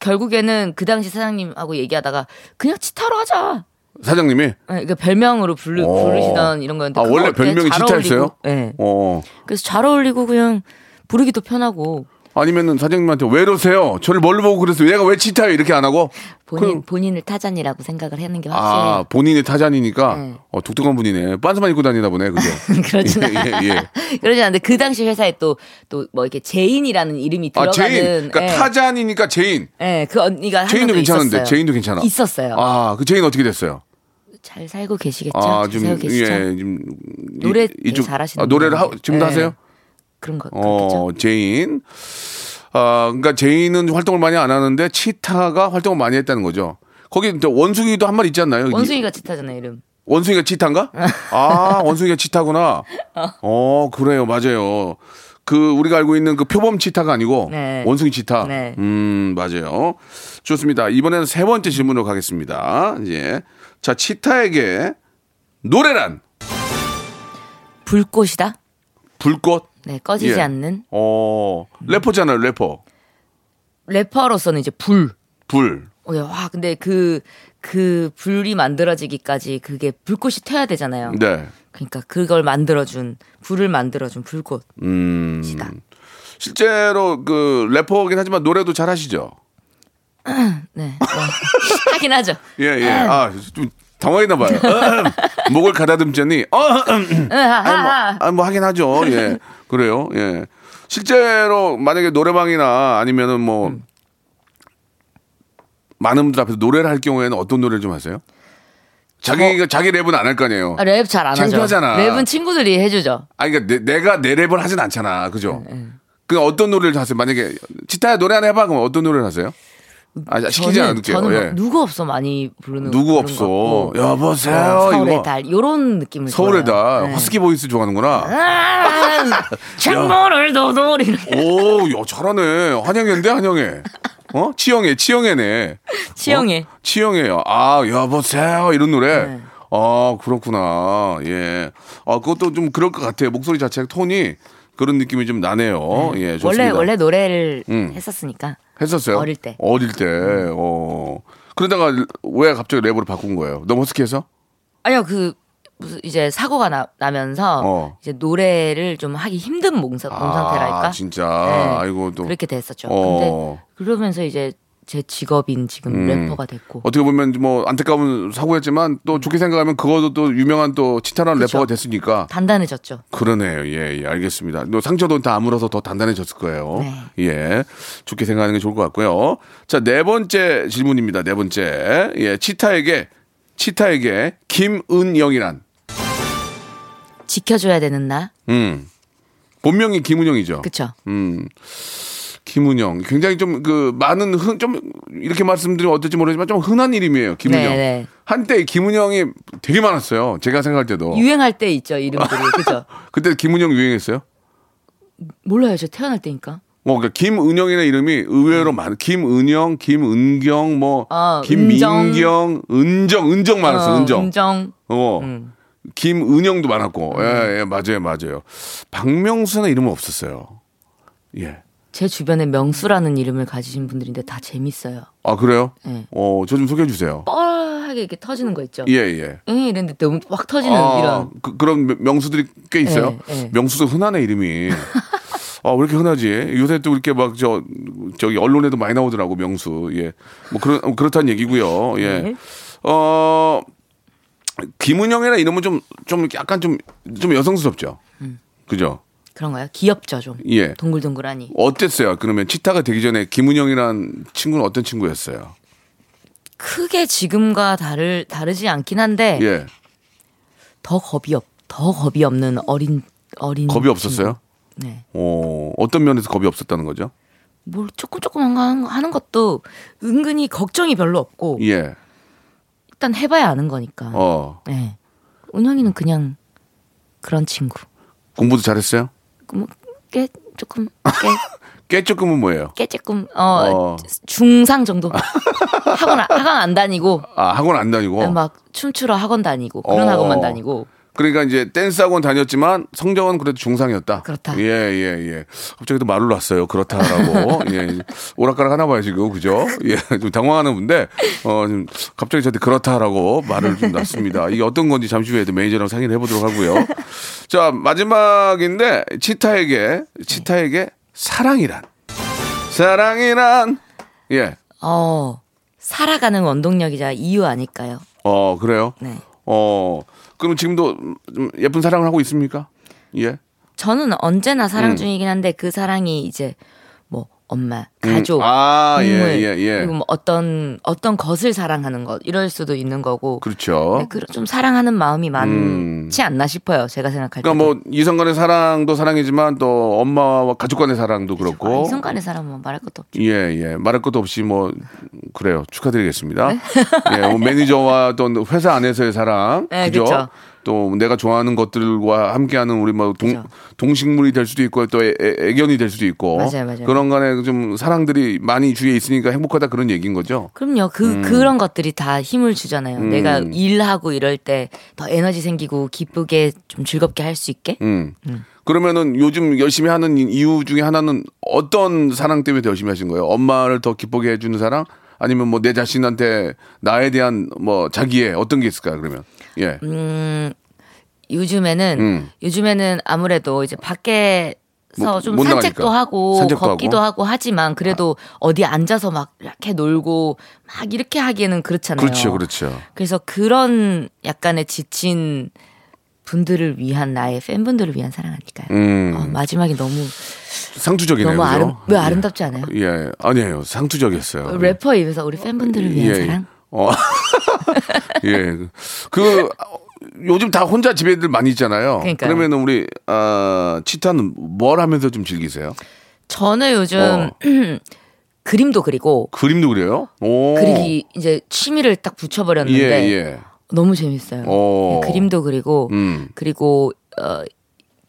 S5: 결국에는 그 당시 사장님하고 얘기하다가 그냥 치타로 하자.
S1: 사장님이?
S5: 네, 그러니까 별명으로 부르,
S1: 어.
S5: 부르시던 이런 거였는데
S1: 아, 원래 별명이
S5: 잘
S1: 치타였어요?
S5: 네.
S1: 어.
S5: 그래서 잘 어울리고 그냥 부르기도 편하고
S1: 아니면은 사장님한테 왜 이러세요? 저를 뭘로 보고 그랬어요? 얘가 왜 치타요? 이렇게 안 하고?
S5: 본인
S1: 그-
S5: 본인을 타잔이라고 생각을 하는 게 확실히
S1: 아, 본인이 타잔이니까
S5: 네.
S1: 어, 독특한 분이네. 빤스만 입고 다니나 보네. 그죠?
S5: 그러진
S1: 예, 예, 예.
S5: 그러지 않는데 그 당시 회사에 또 또 뭐 이렇게 제인이라는 이름이
S1: 아,
S5: 들어가는
S1: 제인. 그러니까
S5: 예.
S1: 타잔이니까 제인.
S5: 예, 그 언니가
S1: 제인도 괜찮은데,
S5: 있었어요.
S1: 제인도 괜찮아.
S5: 있었어요.
S1: 아, 그 제인 어떻게 됐어요?
S5: 잘 살고 계시겠죠?
S1: 아,
S5: 잘
S1: 좀,
S5: 살고 계시죠?
S1: 예, 좀.
S5: 노래
S1: 이- 이쪽-
S5: 잘하시는
S1: 아, 노래를 하. 지금도
S5: 예.
S1: 하세요?
S5: 그런 거 그렇겠죠.
S1: 어, 제인. 아, 그러니까 제인은 활동을 많이 안 하는데 치타가 활동을 많이 했다는 거죠. 거기 또 원숭이도 한 마리 있지 않나요?
S5: 원숭이가 치타잖아요, 이름.
S1: 원숭이가 치타인가? 아, 원숭이가 치타구나. 어, 그래요. 맞아요. 그 우리가 알고 있는 그 표범 치타가 아니고
S5: 네.
S1: 원숭이 치타.
S5: 네.
S1: 음, 맞아요. 좋습니다. 이번에는 세 번째 질문으로 가겠습니다. 이제 자, 치타에게 노래란
S5: 불꽃이다.
S1: 불꽃.
S5: 네, 꺼지지
S1: 예.
S5: 않는
S1: 어, 래퍼잖아요, 래퍼.
S5: 래퍼로서는 이제 불.
S1: 불.
S5: 어, 야, 와, 근데 그, 그 불이 만들어지기까지 그게 불꽃이 튀어야 되잖아요.
S1: 네.
S5: 그러니까 그걸 만들어준, 불을 만들어준 불꽃.
S1: 음. 실제로 그 래퍼긴 하지만 노래도 잘 하시죠?
S5: 네. 뭐, 하긴 하죠.
S1: 예, 예. 아, 좀 당황했나 봐요. 음, 목을 가다듬더니 어, 음, 음.
S5: 응, 하,
S1: 아니, 뭐. 아니, 뭐 하긴 하죠. 예. 그래요. 예. 실제로 만약에 노래방이나 아니면은 뭐
S5: 음.
S1: 많은 분들 앞에서 노래를 할 경우에는 어떤 노래를 좀 하세요? 자기가 자기 랩은 안 할 거 아니에요.
S5: 아, 랩잘 안 하죠.
S1: 창피하잖아.
S5: 랩은 친구들이 해주죠.
S1: 아, 그러니까 내, 가내 랩을 하진 않잖아. 그죠?
S5: 네,
S1: 그 어떤 노래를 하세요? 만약에 치타야 노래 하나 해봐. 그럼 어떤 노래를 하세요? 아, 시키지
S5: 저는,
S1: 않을게요.
S5: 저는 막
S1: 예.
S5: 누구 없어 많이 부르는
S1: 누구 없어. 여보세요.
S5: 어, 서울의
S1: 이거.
S5: 달 요런 느낌을
S1: 서울에다
S5: 좋아해요. 네.
S1: 허스키 voice 좋아하는구나.
S5: 아, 창문을 두드리
S1: 오, 야, 잘하네. 한영애인데 한영애. 어? 치영애, 치영애네.
S5: 치영애.
S1: 어? 치영애요. 아, 여보세요. 이런 노래.
S5: 네.
S1: 아, 그렇구나. 예. 아, 그것도 좀 그럴 것 같아요. 목소리 자체 톤이 그런 느낌이 좀 나네요. 예, 좋습니다.
S5: 원래 원래 노래를
S1: 음.
S5: 했었으니까
S1: 했었어요?
S5: 어릴 때.
S1: 어릴 때. 어. 그러다가 왜 갑자기 랩으로 바꾼 거예요? 너무 허스키해서?
S5: 아니요 그 무슨 이제 사고가 나, 나면서
S1: 어.
S5: 이제 노래를 좀 하기 힘든 몸, 사- 몸 상태랄까
S1: 아, 진짜.
S5: 네.
S1: 아이고 또
S5: 그렇게 됐었죠.
S1: 어.
S5: 근데 그러면서 이제 제 직업인 지금
S1: 음.
S5: 래퍼가 됐고
S1: 어떻게 보면 뭐 안타까운 사고였지만 또 좋게 생각하면 그것도 또 유명한 또 치타라는
S5: 그쵸.
S1: 래퍼가 됐으니까
S5: 단단해졌죠.
S1: 그러네요. 예, 예, 알겠습니다. 또 상처도 다 아물어서 더 단단해졌을 거예요.
S5: 네.
S1: 예, 좋게 생각하는 게 좋을 것 같고요. 자, 네 번째 질문입니다. 네 번째. 예, 치타에게 치타에게 김은영이란
S5: 지켜줘야 되는 나,
S1: 음. 본명이 김은영이죠.
S5: 그쵸?
S1: 음. 김은영. 굉장히 좀 그 많은 흔, 좀 이렇게 말씀드리면 어떨지 모르지만 좀 흔한 이름이에요. 김은영.
S5: 네, 네.
S1: 한때 김은영이 되게 많았어요. 제가 생각할 때도.
S5: 유행할 때 있죠 이름들이 그죠?
S1: 그때 김은영 유행했어요?
S5: 몰라요. 저 태어날 때니까.
S1: 뭐 그러니까 김은영이라는 이름이 의외로 많. 김은영, 김은경, 뭐
S5: 아,
S1: 김민경, 은정, 은정 많았어.
S5: 어,
S1: 은정.
S5: 은정.
S1: 어. 김은영도 많았고. 예, 예, 맞아요, 맞아요. 박명수는 이름은 없었어요. 예.
S5: 제 주변에 명수라는 이름을 가지신 분들인데 다 재밌어요.
S1: 아 그래요?
S5: 네.
S1: 어, 저 좀 소개해 주세요.
S5: 뻘하게 이렇게 터지는 거 있죠.
S1: 예, 예.
S5: 응, 이랬는데 너무 확 터지는
S1: 아,
S5: 이런.
S1: 그, 그런 명- 명수들이 꽤 있어요.
S5: 예, 예.
S1: 명수도 흔하네 이름이. 아, 왜 이렇게 흔하지? 요새 또 이렇게 막 저 저기 언론에도 많이 나오더라고 명수. 예. 뭐 그런 그렇다는 얘기고요. 예.
S5: 네.
S1: 어 김은영이라 이름은 좀좀 약간 좀좀 여성스럽죠.
S5: 음.
S1: 그죠?
S5: 그런가요? 귀엽죠, 좀.
S1: 예.
S5: 동글동글하니.
S1: 어땠어요? 그러면 치타가 되기 전에 김은영이란 친구는 어떤 친구였어요?
S5: 크게 지금과 다를 다르지 않긴 한데
S1: 예.
S5: 더 겁이 없, 더 겁이 없는 어린 어린.
S1: 겁이 없었어요?
S5: 친구. 네.
S1: 어, 어떤 면에서 겁이 없었다는 거죠?
S5: 뭘 조금 조금 하는- 하는 것도 은근히 걱정이 별로 없고
S1: 예.
S5: 일단 해봐야 아는 거니까.
S1: 어.
S5: 네. 은영이는 그냥 그런 친구.
S1: 공부도 잘했어요?
S5: 뭐깨 조금 깨
S1: 깨조금은 뭐예요?
S5: 깨 조금 어,
S1: 어.
S5: 중상 정도. 학원 안- 학원 안 다니고
S1: 아, 학원 안 다니고.
S5: 막 춤추러 학원 다니고 그런
S1: 어.
S5: 학원만 다니고.
S1: 그러니까 이제 댄스 학원 다녔지만 성적은 그래도 중상이었다.
S5: 그렇다.
S1: 예, 예, 예. 갑자기 또 말을 놨어요. 그렇다라고. 예. 오락가락 하나 봐요, 지금. 그죠? 예. 좀 당황하는 분데, 어, 좀 갑자기 저한테 그렇다라고 말을 좀 놨습니다. 이게 어떤 건지 잠시 후에 도 매니저랑 상의를 해보도록 하고요. 자, 마지막인데, 치타에게, 치타에게 사랑이란. 사랑이란. 예.
S5: 어 살아가는 원동력이자 이유 아닐까요?
S1: 어, 그래요?
S5: 네.
S1: 어, 그럼 지금도 좀 예쁜 사랑을 하고 있습니까? 예.
S5: 저는 언제나 사랑
S1: 음.
S5: 중이긴 한데 그 사랑이 이제 뭐 엄마, 가족,
S1: 음. 아, 예,
S5: 동물
S1: 예, 예.
S5: 그리고 뭐 어떤 어떤 것을 사랑하는 것 이럴 수도 있는 거고.
S1: 그렇죠.
S5: 네, 그런 좀 사랑하는 마음이 많지 않나 싶어요. 제가 생각할 때.
S1: 그러니까 뭐 이성 간의 사랑도 사랑이지만 또 엄마와 가족 간의 사랑도 그렇고
S5: 아, 이성 간의 사람은 말할 것도 없죠.
S1: 예, 예. 말할 것도 없이 뭐 그래요. 축하드리겠습니다.
S5: 네.
S1: 예, 뭐 매니저와 또 회사 안에서의 사랑.
S5: 네,
S1: 그죠?
S5: 그쵸.
S1: 또 내가 좋아하는 것들과 함께하는 우리 뭐 동,
S5: 그죠.
S1: 동식물이 될 수도 있고 또 애, 애- 애견이 될 수도 있고
S5: 맞아요, 맞아요.
S1: 그런 간에 좀 사랑들이 많이 주위에 있으니까 행복하다 그런 얘기인 거죠.
S5: 그럼요. 그
S1: 음.
S5: 그런 것들이 다 힘을 주잖아요. 내가 일하고 이럴 때 더 에너지 생기고 기쁘게 좀 즐겁게 할 수 있게.
S1: 음. 그러면은 요즘 열심히 하는 이유 중에 하나는 어떤 사랑 때문에 더 열심히 하신 거예요? 엄마를 더 기쁘게 해주는 사랑? 아니면 뭐 내 자신한테 나에 대한 뭐 자기의 어떤 게 있을까요? 그러면 예.
S5: 음, 요즘에는
S1: 음.
S5: 요즘에는 아무래도 이제 밖에서
S1: 뭐, 좀못
S5: 산책도
S1: 나가니까.
S5: 하고
S1: 산책도
S5: 걷기도
S1: 하고.
S5: 하고. 하지만 그래도 어디 앉아서 막 이렇게 놀고 막 이렇게 하기에는 그렇잖아요.
S1: 그렇죠, 그렇죠.
S5: 그래서 그런 약간의 지친 분들을 위한 나의 팬분들을 위한 사랑 아닐까요?
S1: 음.
S5: 어, 마지막이 너무
S1: 상투적이네요.
S5: 너무? 아름 왜
S1: 예.
S5: 아름답지 않아요?
S1: 예, 아니에요. 상투적이었어요.
S5: 래퍼 입에서 우리 팬분들을 위한
S1: 예.
S5: 사랑.
S1: 어. 예. 그 요즘 다 혼자 집에들 많이 있잖아요.
S5: 그러니까요.
S1: 그러면은 우리 아 치타는 뭘 하면서 좀 즐기세요?
S5: 저는 요즘
S1: 어.
S5: 그림도 그리고
S1: 그림도 그려요? 오.
S5: 그리기 이제 취미를 딱
S1: 예,
S5: 붙여버렸는데
S1: 예.
S5: 너무 재밌어요.
S1: 어.
S5: 네, 그림도 그리고
S1: 음.
S5: 그리고 어,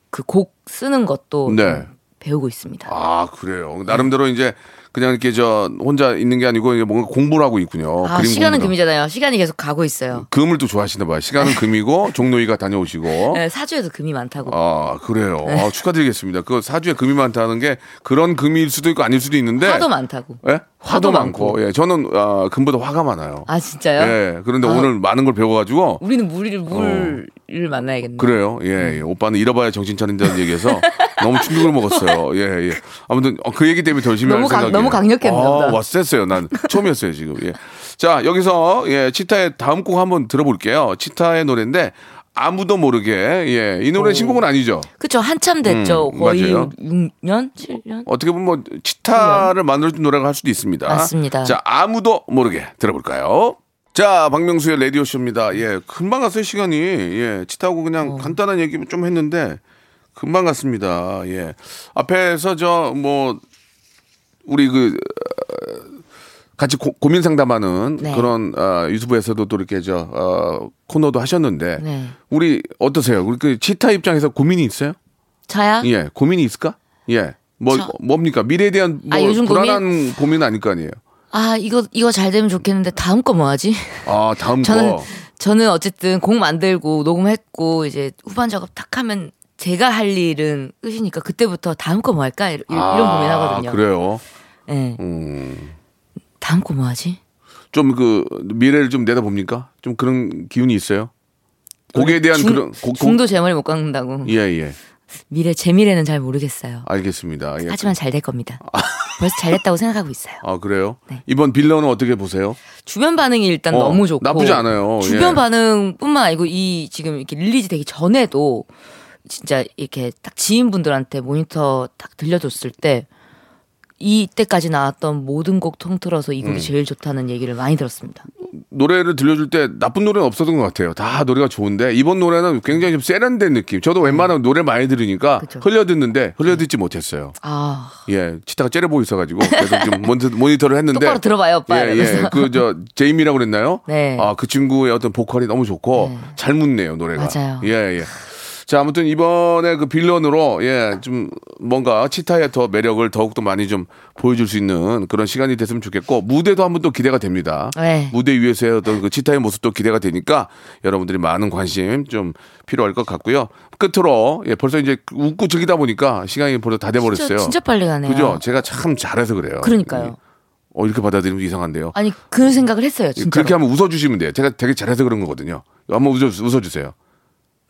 S5: 그 곡 쓰는 것도
S1: 네.
S5: 좀 배우고 있습니다.
S1: 아, 그래요. 나름대로 이제 그냥 이렇게 저 혼자 있는 게 아니고 뭔가 공부를 하고 있군요.
S5: 아, 시간은
S1: 공부를.
S5: 금이잖아요. 시간이 계속 가고 있어요.
S1: 금을 또 좋아하시나 봐요. 시간은 금이고 종로이가 다녀오시고.
S5: 네, 사주에도 금이 많다고.
S1: 아, 그래요.
S5: 네.
S1: 아, 축하드리겠습니다. 그 사주에 금이 많다는 게 그런 금일 수도 있고 아닐 수도 있는데.
S5: 화도 많다고.
S1: 예? 화도
S5: 화도
S1: 많고.
S5: 많고.
S1: 예, 저는 아, 금보다 화가 많아요.
S5: 아 진짜요?
S1: 예. 그런데
S5: 아.
S1: 오늘 많은 걸 배워가지고
S5: 우리는 물을 물을 만나야겠네.
S1: 그래요. 예, 예. 오빠는 잃어봐야 정신 차린다는 얘기에서 너무 충격을 먹었어요. 예, 예. 아무튼 어, 그 얘기 때문에 더 열심히
S5: 너무
S1: 할
S5: 강-
S1: 생각이에요.
S5: 너무 강력했나
S1: 아,
S5: 보다.
S1: 와, 셌어요. 난 처음이었어요, 지금. 예. 자, 여기서 예, 치타의 다음 곡 한번 들어볼게요. 치타의 노래인데 아무도 모르게 예, 이 노래 신곡은 아니죠.
S5: 그쵸 한참 됐죠.
S1: 음,
S5: 거의
S1: 맞아요.
S5: 6년, 7년.
S1: 어떻게 보면 뭐 치타를 만들어준 노래가 할 수도 있습니다.
S5: 맞습니다.
S1: 자, 아무도 모르게 들어볼까요? 자, 박명수의 라디오 쇼입니다. 예, 금방 갔어요 시간이. 예, 치타하고 그냥 간단한 얘기 좀 했는데 금방 갔습니다. 예, 앞에서 저 뭐 우리 그 어, 같이 고, 민 상담하는
S5: 네.
S1: 그런 어, 유튜브에서도 또 이렇게 저 어, 코너도 하셨는데
S5: 네.
S1: 우리 어떠세요? 우리 그 치타 입장에서 고민이 있어요?
S5: 저야
S1: 예, 고민이 있을까? 예. 뭐
S5: 저-
S1: 뭡니까? 미래에 대한 뭐
S5: 아,
S1: 불안한 고민? 은 아닐 거 아니에요.
S5: 아 이거 이거 잘 되면 좋겠는데 다음 거 뭐 하지?
S1: 아, 다음
S5: 저는
S1: 거.
S5: 저는 어쨌든 곡 만들고 녹음했고 이제 후반 작업 탁 하면 제가 할 일은 끝이니까 그때부터 다음 거 뭐 할까 이런, 이런 고민하거든요.
S1: 아, 그래요.
S5: 네.
S1: 음.
S5: 다음 거 뭐 하지?
S1: 좀 그 미래를 좀 내다 봅니까? 좀 그런 기운이 있어요. 곡에 대한
S5: 중,
S1: 그런 곡, 곡-
S5: 중도 제 머리 못 깎는다고.
S1: 예, 예.
S5: 미래 제 미래는 잘 모르겠어요.
S1: 알겠습니다. 예.
S5: 하지만 잘 될 겁니다. 벌써 잘 됐다고 생각하고 있어요.
S1: 아, 그래요?
S5: 네.
S1: 이번 빌런은 어떻게 보세요?
S5: 주변 반응이 일단
S1: 어,
S5: 너무 좋고
S1: 나쁘지 않아요.
S5: 주변
S1: 예.
S5: 반응뿐만 아니고 이 지금 이렇게 release 되기 전에도 진짜 이렇게 딱 지인분들한테 모니터 딱 들려줬을 때 이때까지 나왔던 모든 곡 통틀어서 이 곡이
S1: 음.
S5: 제일 좋다는 얘기를 많이 들었습니다.
S1: 노래를 들려줄 때 나쁜 노래는 없었던 것 같아요. 다 노래가 좋은데 이번 노래는 굉장히 좀 세련된 느낌. 저도 웬만하면 노래 많이 들으니까
S5: 그쵸.
S1: 흘려 듣는데 흘려 듣지 못했어요.
S5: 아
S1: 예, 치타가 째려보고 있어가지고 계속 좀 모니터, 모니터 를 했는데
S5: 똑바로 들어봐요, 오빠.
S1: 예, 예,
S5: 이러면서.
S1: 그 저 제이미라고 그랬나요?
S5: 네.
S1: 아, 그 친구의 어떤 보컬이 너무 좋고
S5: 네.
S1: 잘 묻네요 노래가.
S5: 맞아요.
S1: 예, 예. 자, 아무튼 이번에 그 빌런으로 예, 좀 뭔가 치타의 더 매력을 더욱더 많이 좀 보여줄 수 있는 그런 시간이 됐으면 좋겠고 무대도 한번 또 기대가 됩니다.
S5: 네.
S1: 무대 위에서의 어떤 그 치타의 모습도 기대가 되니까 여러분들이 많은 관심 좀 필요할 것 같고요. 끝으로 예, 벌써 이제 웃고 즐기다 보니까 시간이 벌써 다 돼버렸어요.
S5: 진짜, 진짜 빨리 가네요.
S1: 그죠? 제가 참 잘해서 그래요.
S5: 그러니까요.
S1: 어, 이렇게 받아들이면 이상한데요.
S5: 아니 그 생각을 했어요. 진짜.
S1: 그렇게 하면 웃어주시면 돼요. 제가 되게 잘해서 그런 거거든요. 한번 웃어, 웃어주세요.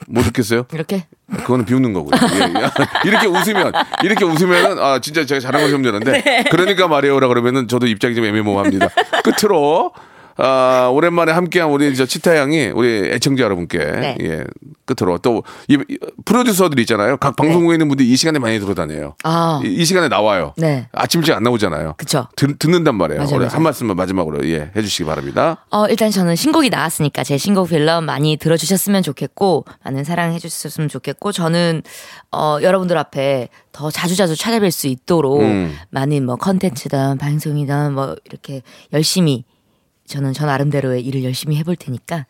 S1: 못 웃겠어요?
S5: 이렇게
S1: 그거는 비웃는 거고요. 예, 예. 이렇게 웃으면, 이렇게 웃으면은, 아, 진짜 제가 잘한 것처럼 되는데,
S5: 네.
S1: 그러니까 말이에요라 그러면은 저도 입장이 좀 애매모호합니다. 끝으로, 아, 오랜만에 함께한 우리 저 치타 양이 우리 애청자 여러분께,
S5: 네.
S1: 예, 끝으로 또, 이, 이 프로듀서들 있잖아요. 각 방송국에 있는 분들이 이 시간에 많이 들어다녀요.
S5: 네. 아.
S1: 이, 이 시간에 나와요.
S5: 네.
S1: 아침 일찍 안 나오잖아요.
S5: 그쵸.
S1: 듣, 듣는단 말이에요.
S5: 맞아요, 맞아요.
S1: 한 말씀만 마지막으로, 예, 해주시기 바랍니다.
S5: 어, 일단 저는 신곡이 나왔으니까 제 신곡 빌런 많이 들어주셨으면 좋겠고, 많은 사랑해 주셨으면 좋겠고, 저는, 어, 여러분들 앞에 더 자주자주 찾아뵐 수 있도록
S1: 음.
S5: 많은 뭐 컨텐츠든 방송이든 뭐 이렇게 열심히 저는 저 나름대로의 일을 열심히 해볼 테니까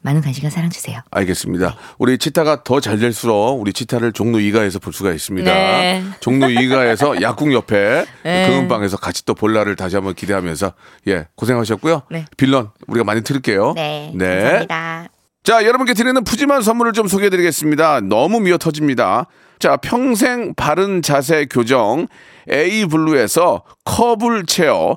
S5: 많은 관심과 사랑 주세요.
S1: 알겠습니다. 우리 치타가 더 잘 될수록 우리 치타를 종로 2가에서 볼 수가 있습니다.
S5: 네.
S1: 종로 2가에서 약국 옆에
S5: 네.
S1: 금은방에서 같이 또 볼날을 다시 한번 기대하면서 예 고생하셨고요.
S5: 네.
S1: 빌런 우리가 많이 들을게요.
S5: 감사합니다.
S1: 자, 여러분께 드리는 푸짐한 선물을 좀 소개해 드리겠습니다. 너무 미어 터집니다. 자, 평생 바른 자세 교정 에이블루에서 커블 체어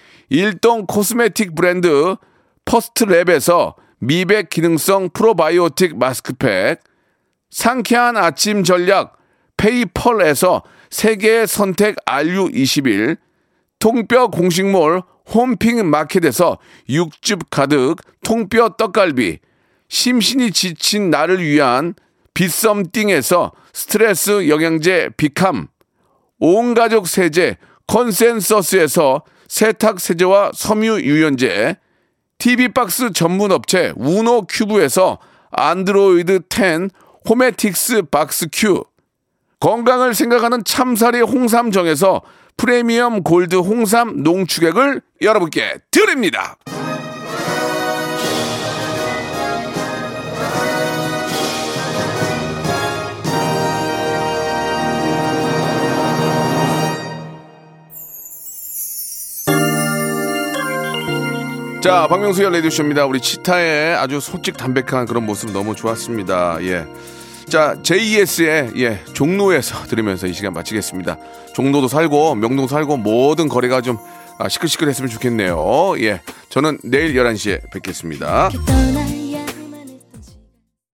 S1: 일동 코스메틱 브랜드 퍼스트랩에서 미백 기능성 프로바이오틱 마스크팩, 상쾌한 아침 전략 페이펄에서 세계의 선택 RU21, 통뼈 공식몰 홈핑 마켓에서 육즙 가득 통뼈 떡갈비, 심신이 지친 나를 위한 비썸띵에서 스트레스 영양제 비캄, 온 가족 세제 컨센서스에서 세탁 세제와 섬유 유연제, TV 박스 전문 업체 우노 큐브에서 안드로이드 10 호메틱스 박스 큐, 건강을 생각하는 참사리 홍삼정에서 프리미엄 골드 홍삼 농축액을 여러분께 드립니다. 자, 박명수의 레디오쇼입니다. 우리 치타의 아주 솔직 담백한 그런 모습 너무 좋았습니다. 예. 자, JES의 예, 종로에서 들으면서 이 시간 마치겠습니다. 종로도 살고 명동 살고 모든 거리가 좀 아, 시끌시끌했으면 좋겠네요. 예. 저는 내일 11시에 뵙겠습니다.